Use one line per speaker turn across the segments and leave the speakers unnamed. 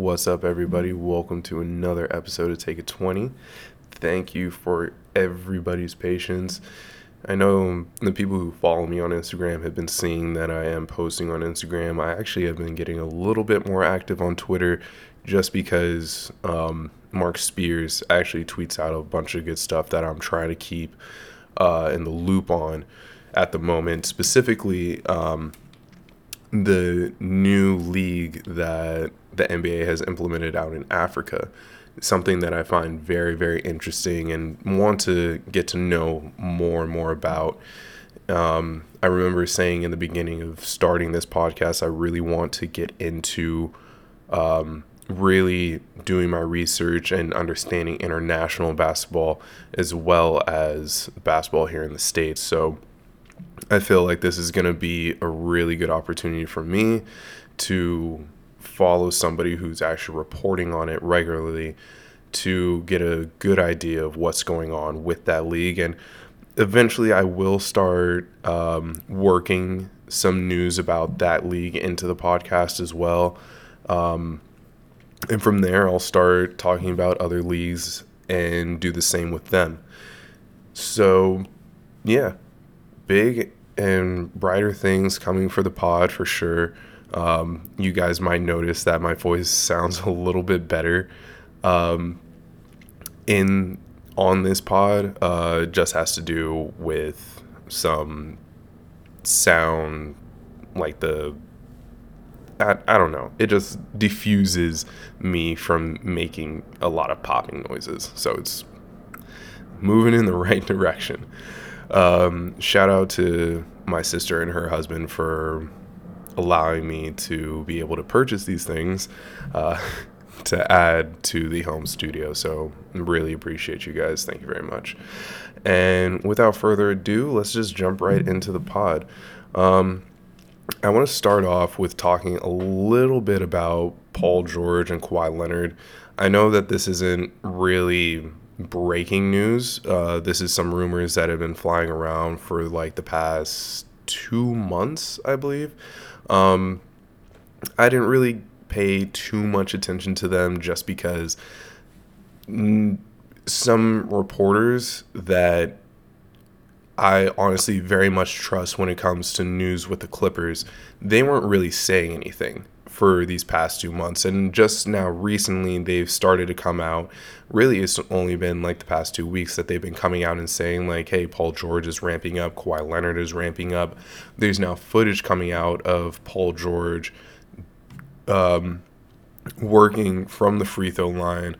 What's up, everybody? Welcome to another episode of Take It 20. Thank you for everybody's patience. I know the people who follow me on Instagram have been seeing that I am posting on Instagram. I actually have been getting a little bit more active on Twitter just because um, Marc Spears actually tweets out a bunch of good stuff that I'm trying to keep uh, in the loop on at the moment. Specifically, um, the new league that the NBA has implemented out in Africa. Something that I find very, very interesting and want to get to know more and more about. Um, I remember saying in the beginning of starting this podcast, I really want to get into um, really doing my research and understanding international basketball as well as basketball here in the States. So I feel like this is going to be a really good opportunity for me to follow somebody who's actually reporting on it regularly to get a good idea of what's going on with that league. And eventually, I will start um, working some news about that league into the podcast as well. Um, and from there, I'll start talking about other leagues and do the same with them. So, yeah, big and brighter things coming for the pod for sure. Um, you guys might notice that my voice sounds a little bit better um, in on this pod. Uh, just has to do with some sound, like the I, I don't know. It just diffuses me from making a lot of popping noises. So it's moving in the right direction. Um, shout out to my sister and her husband for allowing me to be able to purchase these things uh, to add to the home studio. So, really appreciate you guys. Thank you very much. And without further ado, let's just jump right into the pod. Um, I want to start off with talking a little bit about Paul George and Kawhi Leonard. I know that this isn't really breaking news. Uh, this is some rumors that have been flying around for like the past two months, I believe. Um, I didn't really pay too much attention to them just because some reporters that I honestly very much trust when it comes to news with the Clippers, they weren't really saying anything for these past two months. And just now, recently, they've started to come out. Really, it's only been like the past two weeks that they've been coming out and saying, like, hey, Paul George is ramping up, Kawhi Leonard is ramping up. There's now footage coming out of Paul George um, working from the free throw line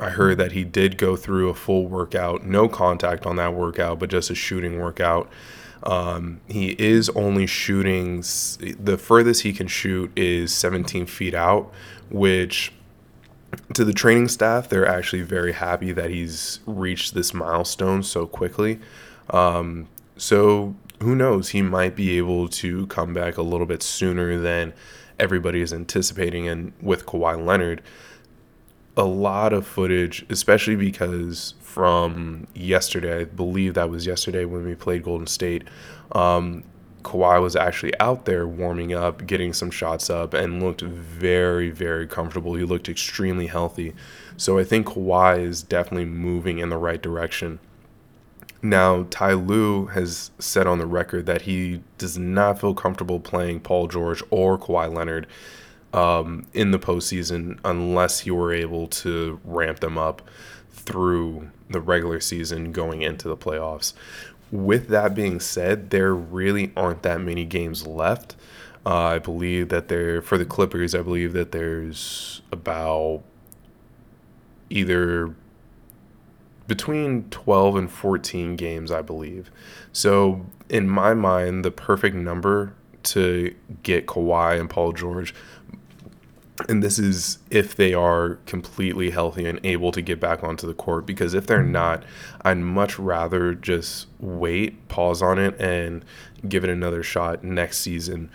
I heard that he did go through a full workout, no contact on that workout, but just a shooting workout. Um, he is only shooting, the furthest he can shoot is 17 feet out, which to the training staff, they're actually very happy that he's reached this milestone so quickly. Um, so who knows? He might be able to come back a little bit sooner than everybody is anticipating. And with Kawhi Leonard, a lot of footage, especially because from yesterday, I believe that was yesterday when we played Golden State. Um, Kawhi was actually out there warming up, getting some shots up, and looked very, very comfortable. He looked extremely healthy. So I think Kawhi is definitely moving in the right direction. Now, Ty Lue has said on the record that he does not feel comfortable playing Paul George or Kawhi Leonard um, in the postseason unless you were able to ramp them up through the regular season going into the playoffs. With that being said, there really aren't that many games left. Uh, I believe that there, for the Clippers, I believe that there's about either between 12 and 14 games, I believe. So, in my mind, the perfect number to get Kawhi and Paul George and this is if they are completely healthy and able to get back onto the court because if they're not i'd much rather just wait pause on it and give it another shot next season.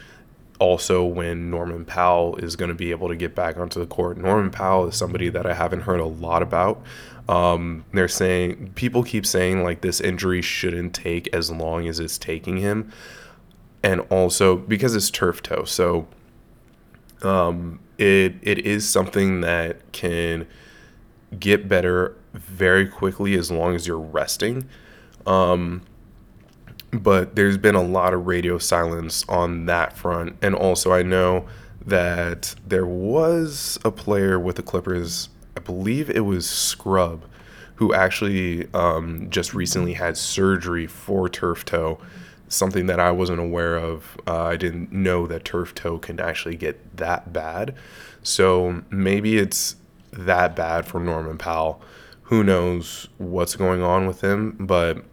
Also when norman powell is going to be able to get back onto the court norman powell is somebody that i haven't heard a lot about. Um, they're saying people keep saying like this injury shouldn't take as long as it's taking him. And also because it's turf toe so Um, it it is something that can get better very quickly as long as you're resting. Um, but there's been a lot of radio silence on that front, and also I know that there was a player with the Clippers. I believe it was Scrub, who actually um, just recently had surgery for turf toe something that I wasn't aware of. Uh, I didn't know that turf toe can actually get that bad. So maybe it's that bad for Norman Powell. Who knows what's going on with him? But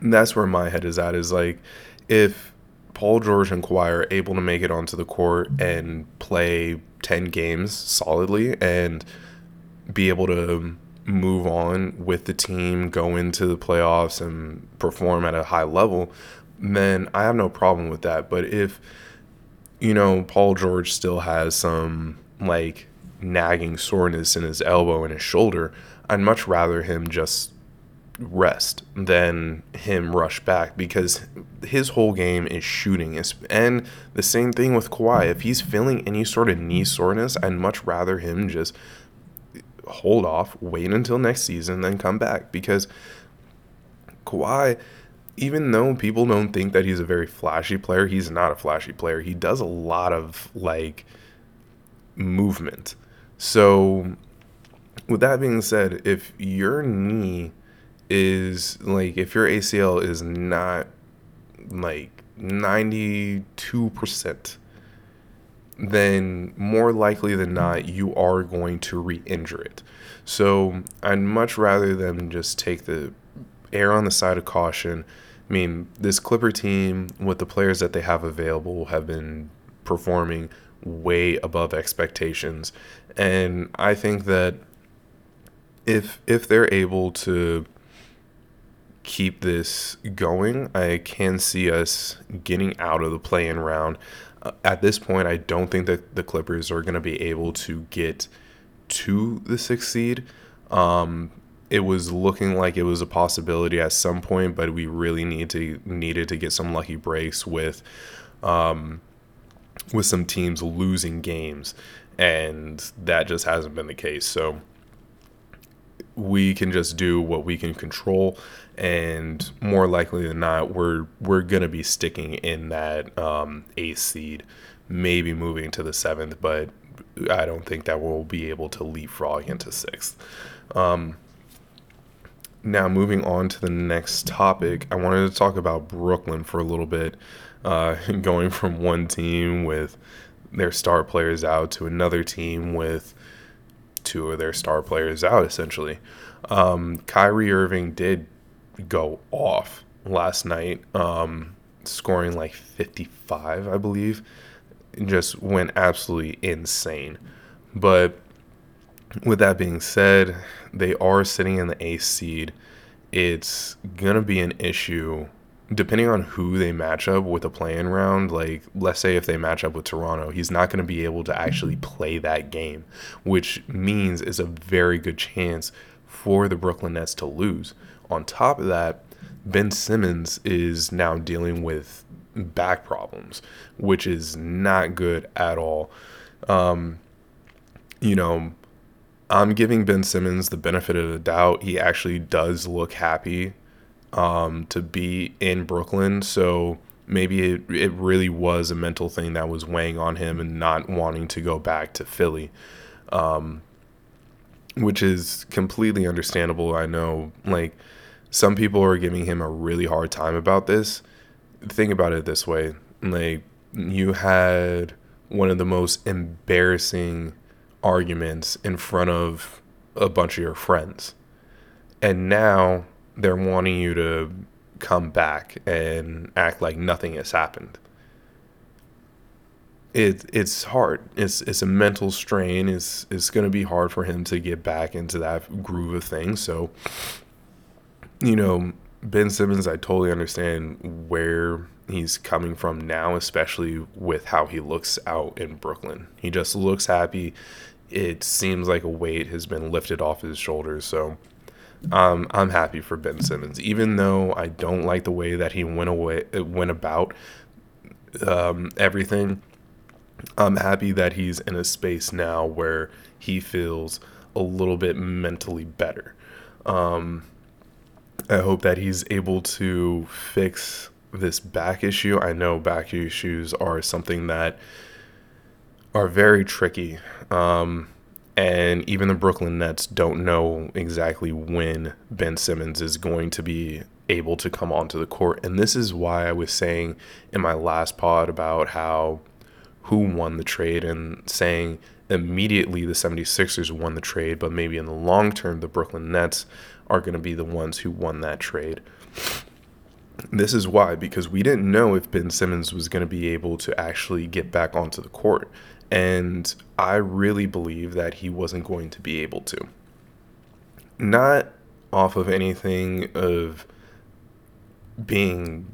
that's where my head is at is like, if Paul George and Kawhi are able to make it onto the court and play 10 games solidly and be able to move on with the team, go into the playoffs and perform at a high level, then I have no problem with that. But if, you know, Paul George still has some like nagging soreness in his elbow and his shoulder, I'd much rather him just rest than him rush back because his whole game is shooting. And the same thing with Kawhi. If he's feeling any sort of knee soreness, I'd much rather him just hold off, wait until next season, then come back because Kawhi even though people don't think that he's a very flashy player, he's not a flashy player. He does a lot of like movement. So, with that being said, if your knee is like, if your ACL is not like 92%, then more likely than not, you are going to re injure it. So, I'd much rather them just take the err on the side of caution. I mean, this Clipper team, with the players that they have available, have been performing way above expectations. And I think that if if they're able to keep this going, I can see us getting out of the play-in round. Uh, at this point, I don't think that the Clippers are going to be able to get to the sixth seed. Um, it was looking like it was a possibility at some point, but we really need to needed to get some lucky breaks with um, with some teams losing games, and that just hasn't been the case. So we can just do what we can control, and more likely than not, we're we're gonna be sticking in that um, eighth seed, maybe moving to the seventh, but I don't think that we'll be able to leapfrog into sixth. Um, now, moving on to the next topic, I wanted to talk about Brooklyn for a little bit. Uh, going from one team with their star players out to another team with two of their star players out, essentially. Um, Kyrie Irving did go off last night, um, scoring like 55, I believe. just went absolutely insane. But with that being said, they are sitting in the eighth seed. It's gonna be an issue depending on who they match up with a play-in round. Like, let's say if they match up with Toronto, he's not gonna be able to actually play that game, which means is a very good chance for the Brooklyn Nets to lose. On top of that, Ben Simmons is now dealing with back problems, which is not good at all. Um, you know, I'm giving Ben Simmons the benefit of the doubt. He actually does look happy um, to be in Brooklyn. So maybe it, it really was a mental thing that was weighing on him and not wanting to go back to Philly, um, which is completely understandable. I know, like, some people are giving him a really hard time about this. Think about it this way like, you had one of the most embarrassing arguments in front of a bunch of your friends. And now they're wanting you to come back and act like nothing has happened. It it's hard. It's it's a mental strain. It's it's going to be hard for him to get back into that groove of things. So you know, Ben Simmons, I totally understand where he's coming from now, especially with how he looks out in Brooklyn. He just looks happy it seems like a weight has been lifted off his shoulders. So um, I'm happy for Ben Simmons, even though I don't like the way that he went away, went about um, everything. I'm happy that he's in a space now where he feels a little bit mentally better. Um, I hope that he's able to fix this back issue. I know back issues are something that are very tricky. Um, and even the Brooklyn Nets don't know exactly when Ben Simmons is going to be able to come onto the court. And this is why I was saying in my last pod about how who won the trade and saying immediately the 76ers won the trade, but maybe in the long term, the Brooklyn Nets are going to be the ones who won that trade. This is why, because we didn't know if Ben Simmons was going to be able to actually get back onto the court. And I really believe that he wasn't going to be able to. Not off of anything of being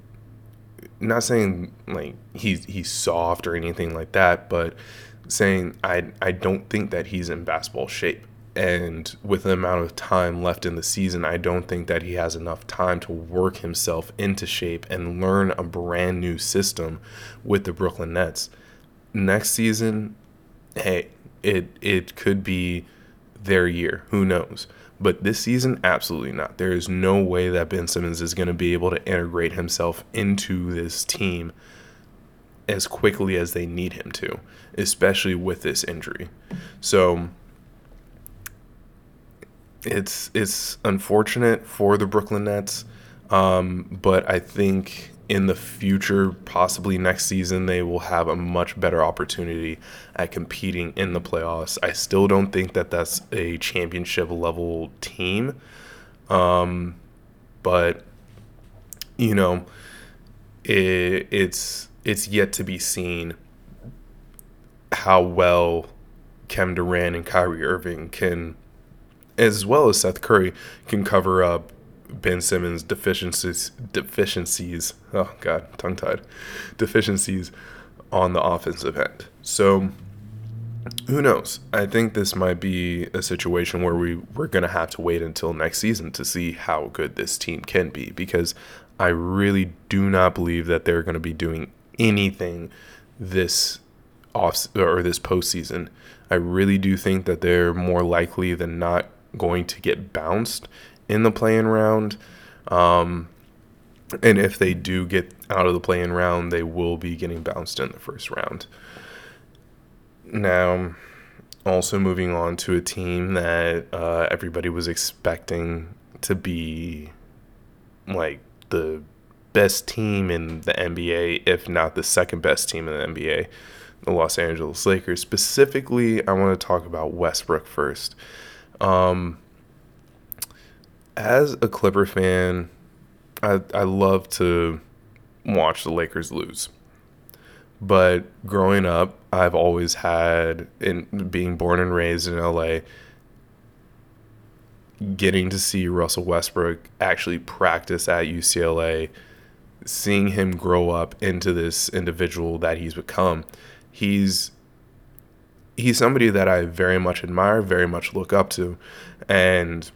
not saying like he's he's soft or anything like that, but saying I I don't think that he's in basketball shape. And with the amount of time left in the season, I don't think that he has enough time to work himself into shape and learn a brand new system with the Brooklyn Nets next season, hey, it it could be their year. Who knows? But this season, absolutely not. There is no way that Ben Simmons is going to be able to integrate himself into this team as quickly as they need him to, especially with this injury. So it's it's unfortunate for the Brooklyn Nets, um, but I think in the future, possibly next season, they will have a much better opportunity at competing in the playoffs. I still don't think that that's a championship level team. Um, but, you know, it, it's it's yet to be seen how well Kevin Durant and Kyrie Irving can, as well as Seth Curry, can cover up Ben Simmons deficiencies deficiencies oh god tongue tied deficiencies on the offensive end. So who knows? I think this might be a situation where we we're going to have to wait until next season to see how good this team can be because I really do not believe that they're going to be doing anything this off or this postseason. I really do think that they're more likely than not going to get bounced in the play-in round. Um, and if they do get out of the play-in round, they will be getting bounced in the first round. Now, also moving on to a team that uh, everybody was expecting to be like the best team in the NBA, if not the second best team in the NBA, the Los Angeles Lakers. Specifically, I want to talk about Westbrook first. Um, as a Clipper fan, I I love to watch the Lakers lose. But growing up, I've always had in being born and raised in LA getting to see Russell Westbrook actually practice at UCLA, seeing him grow up into this individual that he's become. He's he's somebody that I very much admire, very much look up to. And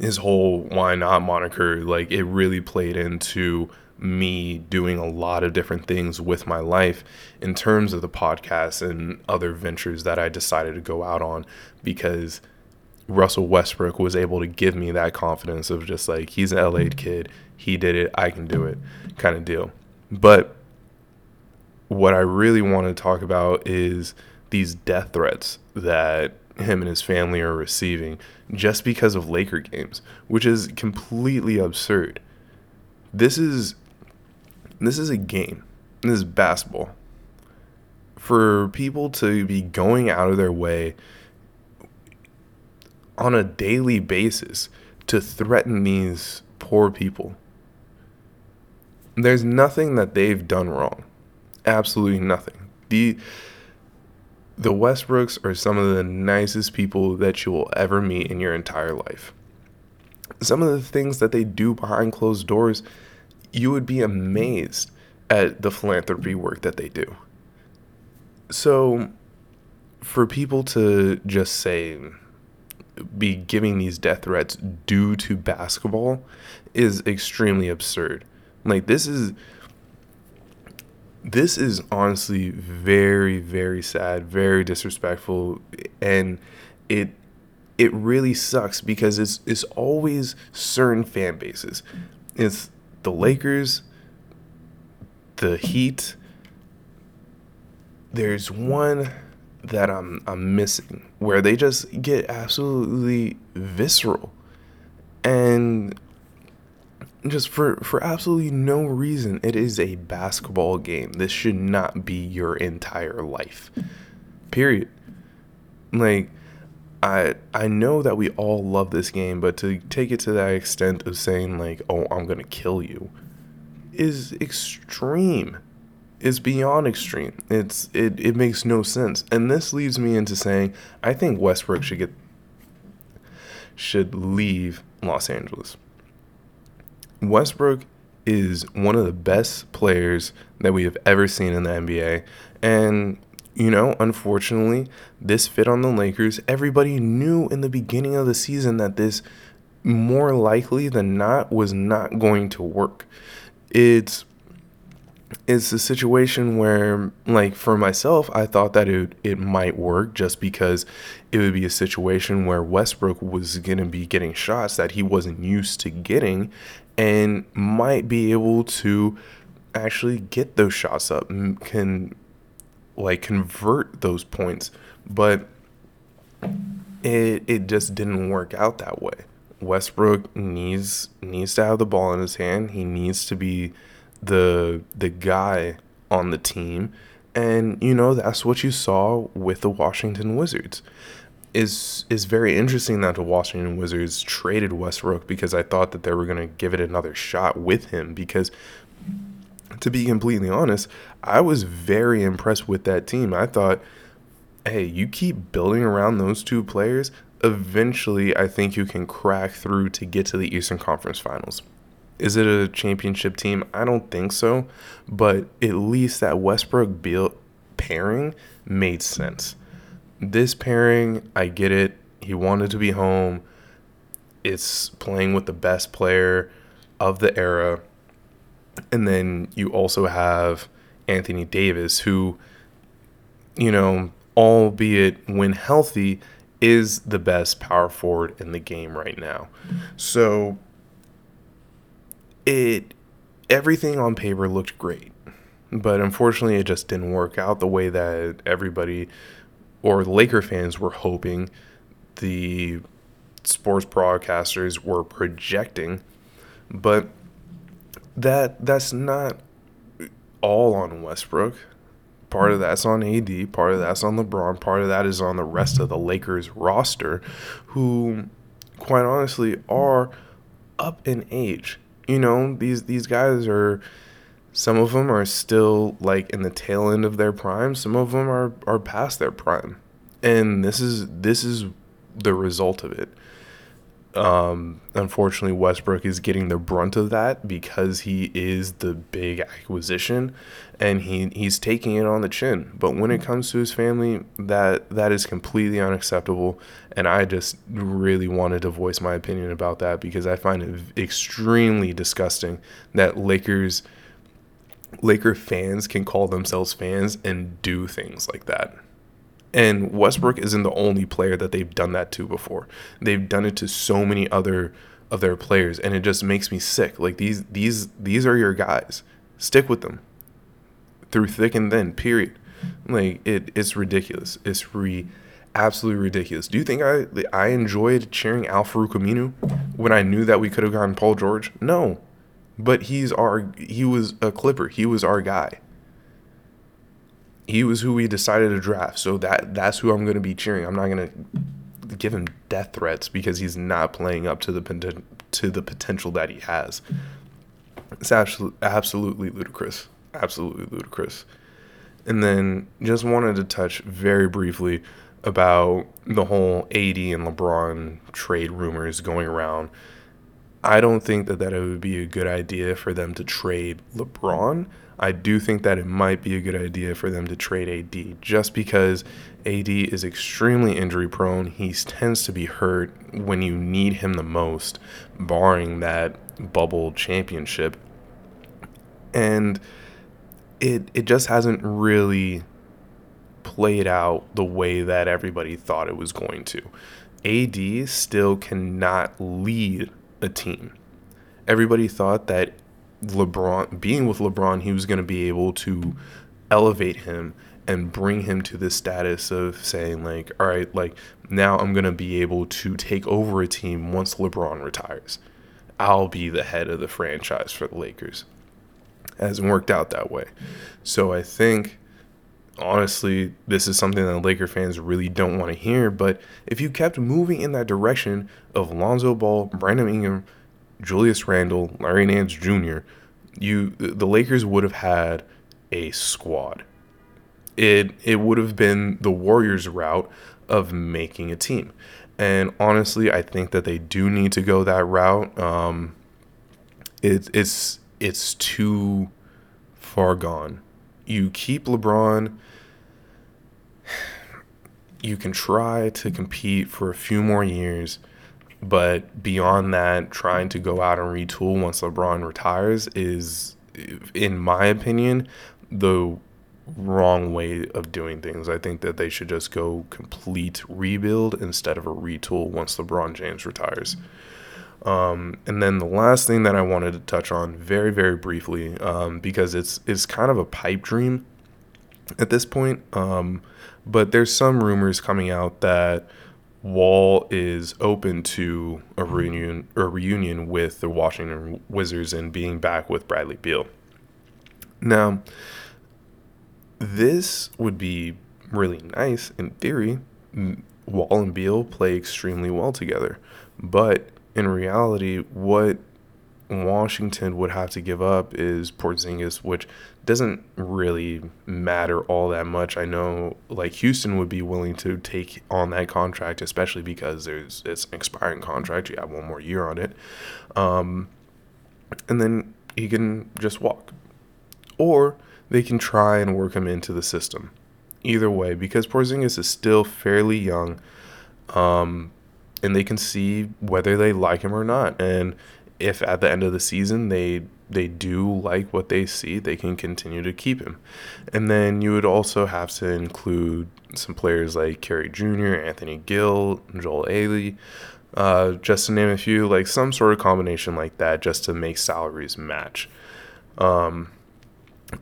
his whole why not moniker like it really played into me doing a lot of different things with my life in terms of the podcast and other ventures that I decided to go out on because Russell Westbrook was able to give me that confidence of just like he's an LA kid, he did it, I can do it kind of deal. But what I really want to talk about is these death threats that him and his family are receiving just because of Laker games, which is completely absurd. This is this is a game. This is basketball. For people to be going out of their way on a daily basis to threaten these poor people. There's nothing that they've done wrong. Absolutely nothing. The the Westbrooks are some of the nicest people that you will ever meet in your entire life. Some of the things that they do behind closed doors, you would be amazed at the philanthropy work that they do. So, for people to just say, be giving these death threats due to basketball is extremely absurd. Like, this is this is honestly very very sad, very disrespectful and it it really sucks because it's it's always certain fan bases. It's the Lakers, the Heat. There's one that I'm I'm missing where they just get absolutely visceral and just for for absolutely no reason it is a basketball game. This should not be your entire life. Period. Like i i know that we all love this game but to take it to that extent of saying like oh i'm gonna kill you is extreme. Is beyond extreme. It's it, it makes no sense. And this leads me into saying i think westbrook should get should leave los angeles Westbrook is one of the best players that we have ever seen in the NBA. And, you know, unfortunately, this fit on the Lakers. Everybody knew in the beginning of the season that this more likely than not was not going to work. It's it's a situation where like for myself I thought that it it might work just because it would be a situation where Westbrook was going to be getting shots that he wasn't used to getting and might be able to actually get those shots up and can like convert those points. But it it just didn't work out that way. Westbrook needs needs to have the ball in his hand. He needs to be the the guy on the team and you know that's what you saw with the Washington Wizards is is very interesting that the Washington Wizards traded Westbrook because I thought that they were going to give it another shot with him because to be completely honest, I was very impressed with that team. I thought, hey, you keep building around those two players, eventually I think you can crack through to get to the Eastern Conference Finals. Is it a championship team? I don't think so, but at least that Westbrook Beal pairing made sense this pairing, I get it. He wanted to be home. It's playing with the best player of the era. And then you also have Anthony Davis, who, you know, albeit when healthy, is the best power forward in the game right now. So it everything on paper looked great. But unfortunately it just didn't work out the way that everybody or Laker fans were hoping the sports broadcasters were projecting, but that that's not all on Westbrook. Part of that's on AD, part of that's on LeBron, part of that is on the rest of the Lakers roster who quite honestly are up in age. You know, these these guys are some of them are still like in the tail end of their prime. Some of them are are past their prime, and this is this is the result of it. Um, unfortunately, Westbrook is getting the brunt of that because he is the big acquisition, and he he's taking it on the chin. But when it comes to his family, that that is completely unacceptable. And I just really wanted to voice my opinion about that because I find it extremely disgusting that Lakers Laker fans can call themselves fans and do things like that. And Westbrook isn't the only player that they've done that to before. They've done it to so many other of their players and it just makes me sick. Like these these these are your guys. Stick with them. Through thick and thin, period. Like it it's ridiculous. It's re absolutely ridiculous. Do you think I I enjoyed cheering Al Farouq Aminu when I knew that we could have gotten Paul George? No. But he's our he was a Clipper. He was our guy. He was who we decided to draft. So that that's who I'm going to be cheering. I'm not going to give him death threats because he's not playing up to the to the potential that he has. It's absolutely absolutely ludicrous. Absolutely ludicrous. And then just wanted to touch very briefly about the whole AD and LeBron trade rumors going around. I don't think that that it would be a good idea for them to trade LeBron. I do think that it might be a good idea for them to trade AD just because AD is extremely injury prone. He tends to be hurt when you need him the most, barring that bubble championship. And it it just hasn't really played out the way that everybody thought it was going to. AD still cannot lead a team. Everybody thought that LeBron, being with LeBron, he was going to be able to elevate him and bring him to the status of saying, like, all right, like, now I'm going to be able to take over a team once LeBron retires. I'll be the head of the franchise for the Lakers. Hasn't worked out that way. So I think honestly, this is something that Laker fans really don't want to hear. But if you kept moving in that direction of Lonzo Ball, Brandon Ingram, Julius Randle, Larry Nance Jr., you the Lakers would have had a squad. It it would have been the Warriors route of making a team. And honestly, I think that they do need to go that route. Um, it, it's it's too far gone. You keep LeBron you can try to compete for a few more years, but beyond that, trying to go out and retool once LeBron retires is, in my opinion, the wrong way of doing things. I think that they should just go complete rebuild instead of a retool once LeBron James retires. Um, and then the last thing that I wanted to touch on very, very briefly, um, because it's it's kind of a pipe dream at this point. Um, but there's some rumors coming out that Wall is open to a reunion a reunion with the Washington Wizards and being back with Bradley Beal. Now, this would be really nice in theory. Wall and Beal play extremely well together, but in reality, what Washington would have to give up is Porzingis, which doesn't really matter all that much. I know like Houston would be willing to take on that contract, especially because there's it's an expiring contract. You have one more year on it, um, and then he can just walk, or they can try and work him into the system. Either way, because Porzingis is still fairly young, um, and they can see whether they like him or not, and if at the end of the season they they do like what they see, they can continue to keep him. And then you would also have to include some players like Kerry Jr., Anthony Gill, Joel Ayayi, uh, just to name a few, like some sort of combination like that, just to make salaries match. Um,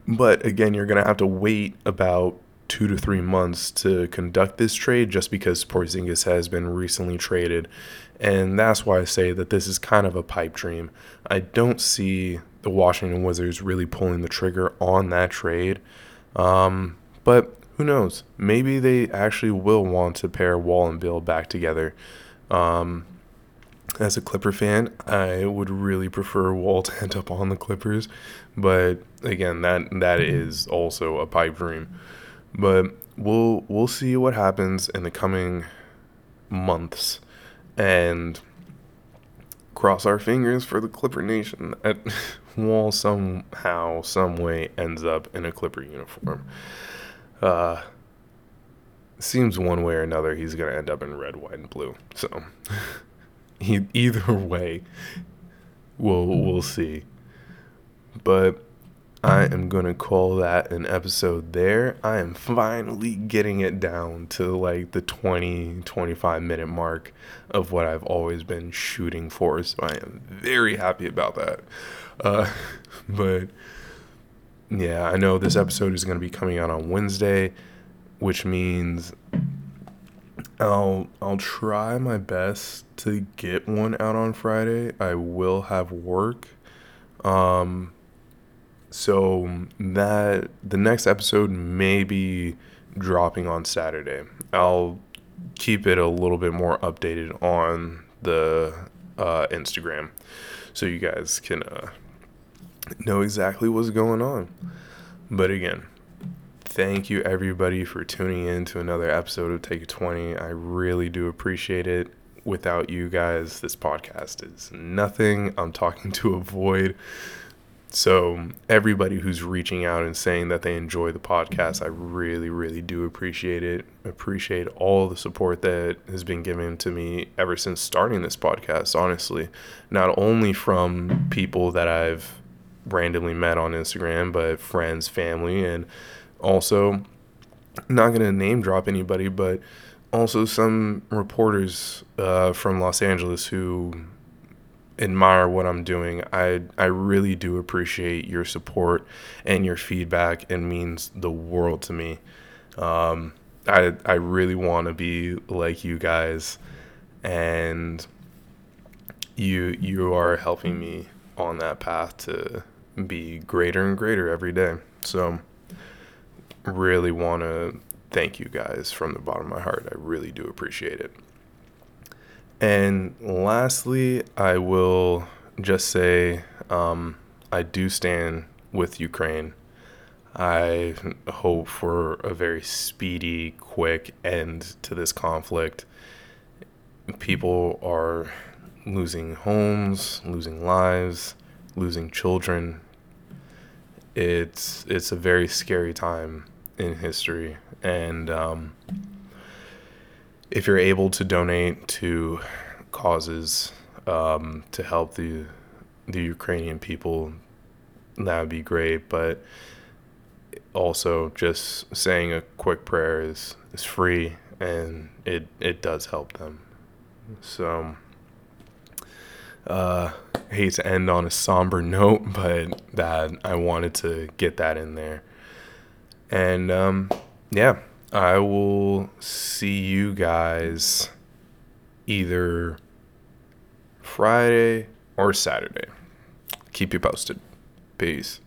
but again, you're gonna have to wait about two to three months to conduct this trade, just because Porzingis has been recently traded and that's why I say that this is kind of a pipe dream. I don't see the Washington Wizards really pulling the trigger on that trade. Um, but who knows? Maybe they actually will want to pair Wall and Beal back together. Um, as a Clipper fan, I would really prefer Wall to end up on the Clippers, but again, that that is also a pipe dream. But we'll we'll see what happens in the coming months and cross our fingers for the Clipper Nation that Wall somehow, some way ends up in a Clipper uniform. Uh, seems one way or another he's gonna end up in red, white, and blue. So either way, we'll we'll see. But I am going to call that an episode there. I am finally getting it down to like the 20, 25 minute mark of what I've always been shooting for. So I am very happy about that. Uh, but yeah, I know this episode is going to be coming out on Wednesday, which means I'll I'll try my best to get one out on Friday. I will have work. Um so that the next episode may be dropping on Saturday. I'll keep it a little bit more updated on the uh, Instagram so you guys can uh, know exactly what's going on. But again, thank you everybody for tuning in to another episode of Take 20. I really do appreciate it. Without you guys, this podcast is nothing. I'm talking to a void. So, everybody who's reaching out and saying that they enjoy the podcast, I really, really do appreciate it. Appreciate all the support that has been given to me ever since starting this podcast, honestly. Not only from people that I've randomly met on Instagram, but friends, family, and also not gonna name drop anybody, but also some reporters uh, from Los Angeles who admire what I'm doing. I I really do appreciate your support and your feedback. It means the world to me. Um, I I really want to be like you guys, and you you are helping me on that path to be greater and greater every day. So really want to thank you guys from the bottom of my heart. I really do appreciate it. And lastly, I will just say um, I do stand with Ukraine. I hope for a very speedy, quick end to this conflict. People are losing homes, losing lives, losing children. It's it's a very scary time in history, and um, if you're able to donate to causes um, to help the the Ukrainian people, that would be great. But also, just saying a quick prayer is is free, and it it does help them. So, uh, hate to end on a somber note, but that I wanted to get that in there. And um, yeah, I will see you guys either Friday or Saturday. Keep you posted. Peace.